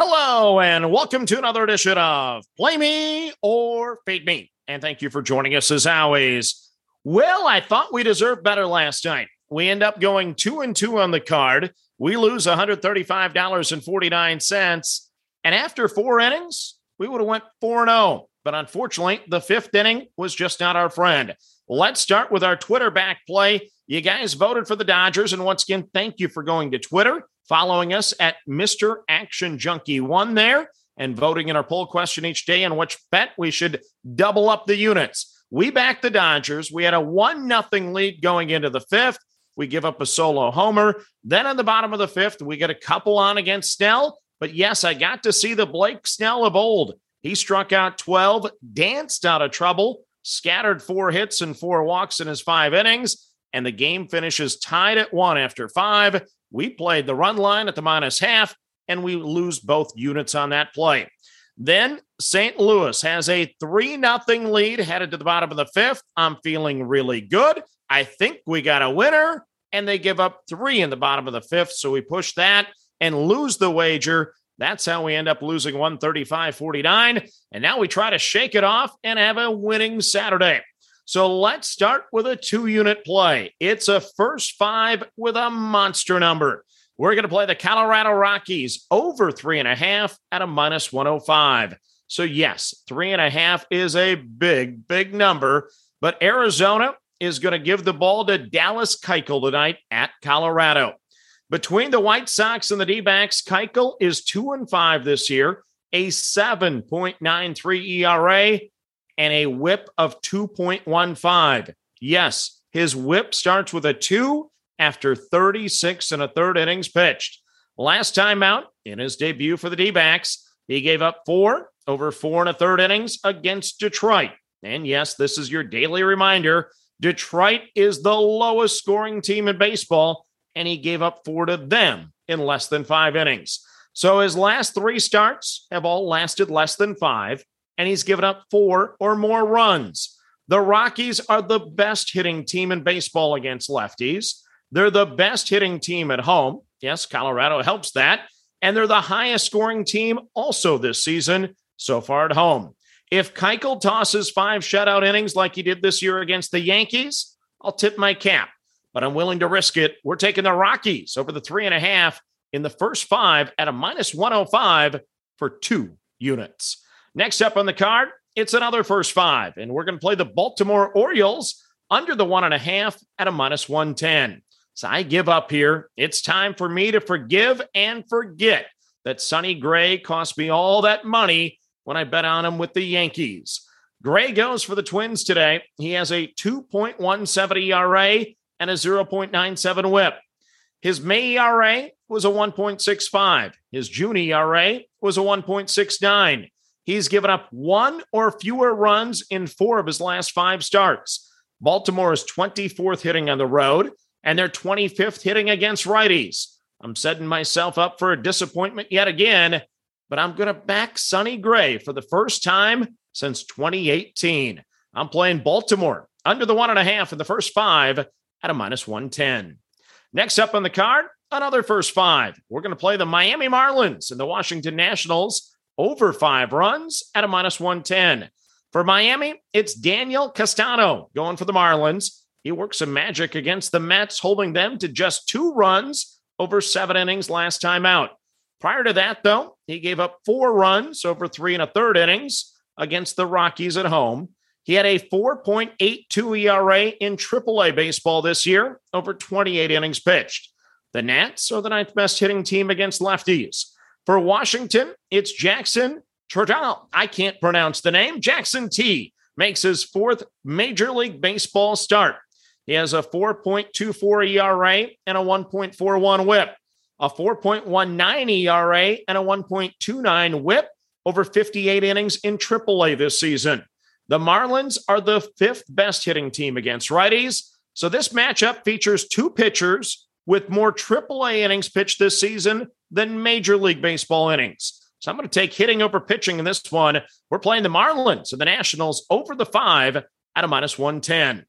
Hello, and welcome to another edition of Play Me or Fade Me. And thank you for joining us as always. Well, I thought we deserved better last night. We end up going two and two on the card. We lose $135.49. And after four innings, we would have went 4 0. But unfortunately, the fifth inning was just not our friend. Let's start with our Twitter back play. You guys voted for the Dodgers. And once again, thank you for going to Twitter following us at Mr. Action Junkie One there and voting in our poll question each day on which bet we should double up the units. We backed the Dodgers. We had a one nothing lead going into the fifth. We give up a solo homer. Then on the bottom of the fifth, we get a couple on against Snell. But yes, I got to see the Blake Snell of old. He struck out 12, danced out of trouble, scattered four hits and four walks in his five innings, and the game finishes tied at one after five. We played the run line at the minus half, and we lose both units on that play. Then St. Louis has a 3 0 lead headed to the bottom of the fifth. I'm feeling really good. I think we got a winner, and they give up three in the bottom of the fifth. So we push that and lose the wager. That's how we end up losing 135 49. And now we try to shake it off and have a winning Saturday. So let's start with a two unit play. It's a first five with a monster number. We're going to play the Colorado Rockies over three and a half at a minus 105. So, yes, three and a half is a big, big number, but Arizona is going to give the ball to Dallas Keuchel tonight at Colorado. Between the White Sox and the D backs, Keuchel is two and five this year, a 7.93 ERA, and a whip of 2.15. Yes, his whip starts with a two after 36 and a third innings pitched. Last time out in his debut for the D backs, he gave up four over four and a third innings against Detroit. And yes, this is your daily reminder Detroit is the lowest scoring team in baseball, and he gave up four to them in less than five innings. So his last three starts have all lasted less than five and he's given up four or more runs. The Rockies are the best hitting team in baseball against lefties. They're the best hitting team at home. Yes, Colorado helps that. And they're the highest scoring team also this season so far at home. If Keuchel tosses five shutout innings like he did this year against the Yankees, I'll tip my cap, but I'm willing to risk it. We're taking the Rockies over the three and a half in the first five at a minus 105 for two units. Next up on the card, it's another first five, and we're going to play the Baltimore Orioles under the one and a half at a minus 110. So I give up here. It's time for me to forgive and forget that Sonny Gray cost me all that money when I bet on him with the Yankees. Gray goes for the Twins today. He has a 2.17 ERA and a 0.97 whip. His May ERA was a 1.65. His June ERA was a 1.69. He's given up one or fewer runs in four of his last five starts. Baltimore is 24th hitting on the road, and they're 25th hitting against righties. I'm setting myself up for a disappointment yet again, but I'm going to back Sonny Gray for the first time since 2018. I'm playing Baltimore under the one and a half in the first five at a minus 110. Next up on the card, another first five. We're going to play the Miami Marlins and the Washington Nationals over five runs at a minus 110. For Miami, it's Daniel Castano going for the Marlins. He worked some magic against the Mets, holding them to just two runs over seven innings last time out. Prior to that, though, he gave up four runs over three and a third innings against the Rockies at home. He had a 4.82 ERA in AAA baseball this year over 28 innings pitched. The Nats are the ninth best hitting team against lefties. For Washington, it's Jackson Turtel. I can't pronounce the name. Jackson T makes his fourth Major League Baseball start. He has a 4.24 ERA and a 1.41 whip, a 4.19 ERA and a 1.29 whip over 58 innings in AAA this season. The Marlins are the fifth best hitting team against righties. So this matchup features two pitchers with more AAA innings pitched this season than Major League Baseball innings. So I'm going to take hitting over pitching in this one. We're playing the Marlins and the Nationals over the five at a minus 110.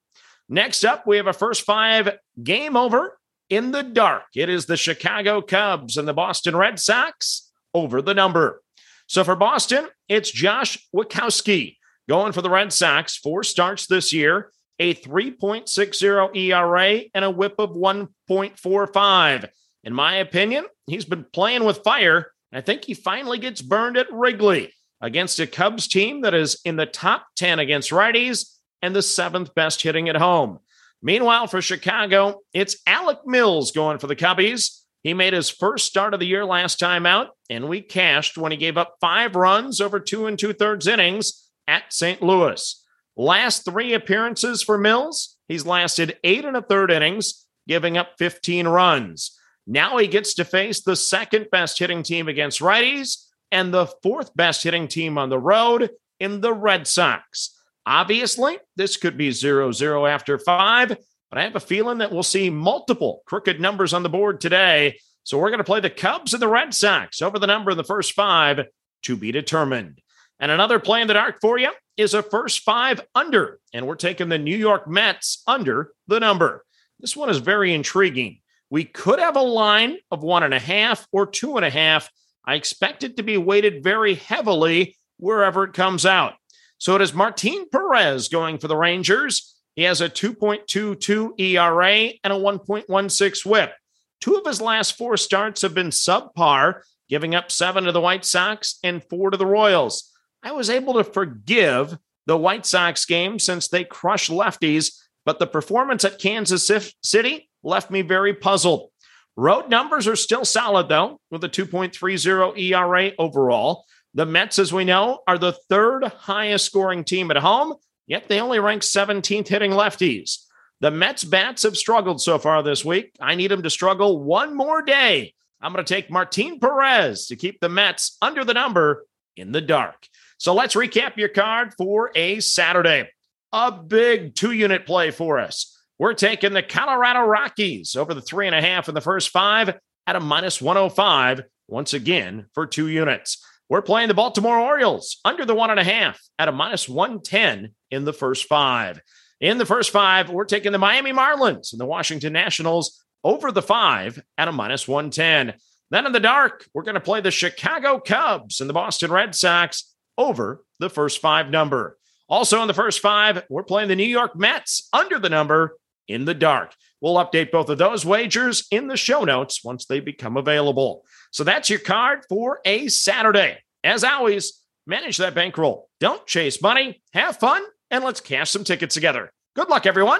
Next up, we have a first five game over in the dark. It is the Chicago Cubs and the Boston Red Sox over the number. So for Boston, it's Josh Winckowski going for the Red Sox. Four starts this year, a 3.60 ERA, and a whip of 1.45. In my opinion, he's been playing with fire. I think he finally gets burned at Wrigley against a Cubs team that is in the top 10 against righties and the seventh best hitting at home. Meanwhile, for Chicago, it's Alec Mills going for the Cubbies. He made his first start of the year last time out, and we cashed when he gave up five runs over two and two thirds innings at St. Louis. Last three appearances for Mills, he's lasted eight and a third innings, giving up 15 runs. Now he gets to face the second best hitting team against righties and the fourth best hitting team on the road in the Red Sox. Obviously, this could be 0 0 after five, but I have a feeling that we'll see multiple crooked numbers on the board today. So we're going to play the Cubs and the Red Sox over the number in the first five to be determined. And another play in the dark for you is a first five under, and we're taking the New York Mets under the number. This one is very intriguing. We could have a line of one and a half or two and a half. I expect it to be weighted very heavily wherever it comes out. So it is Martin Perez going for the Rangers. He has a 2.22 ERA and a 1.16 whip. Two of his last four starts have been subpar, giving up seven to the White Sox and four to the Royals. I was able to forgive the White Sox game since they crushed lefties, but the performance at Kansas City left me very puzzled. Road numbers are still solid, though, with a 2.30 ERA overall. The Mets, as we know, are the third highest scoring team at home, yet they only rank 17th hitting lefties. The Mets bats have struggled so far this week. I need them to struggle one more day. I'm going to take Martin Perez to keep the Mets under the number in the dark. So let's recap your card for a Saturday. A big two unit play for us. We're taking the Colorado Rockies over the three and a half in the first five at a minus 105 once again for two units. We're playing the Baltimore Orioles under the one and a half at a minus 110 in the first five. In the first five, we're taking the Miami Marlins and the Washington Nationals over the five at a minus 110. Then in the dark, we're going to play the Chicago Cubs and the Boston Red Sox over the first five number. Also in the first five, we're playing the New York Mets under the number in the dark. We'll update both of those wagers in the show notes once they become available. So that's your card for a Saturday. As always, manage that bankroll. Don't chase money, have fun, and let's cash some tickets together. Good luck, everyone.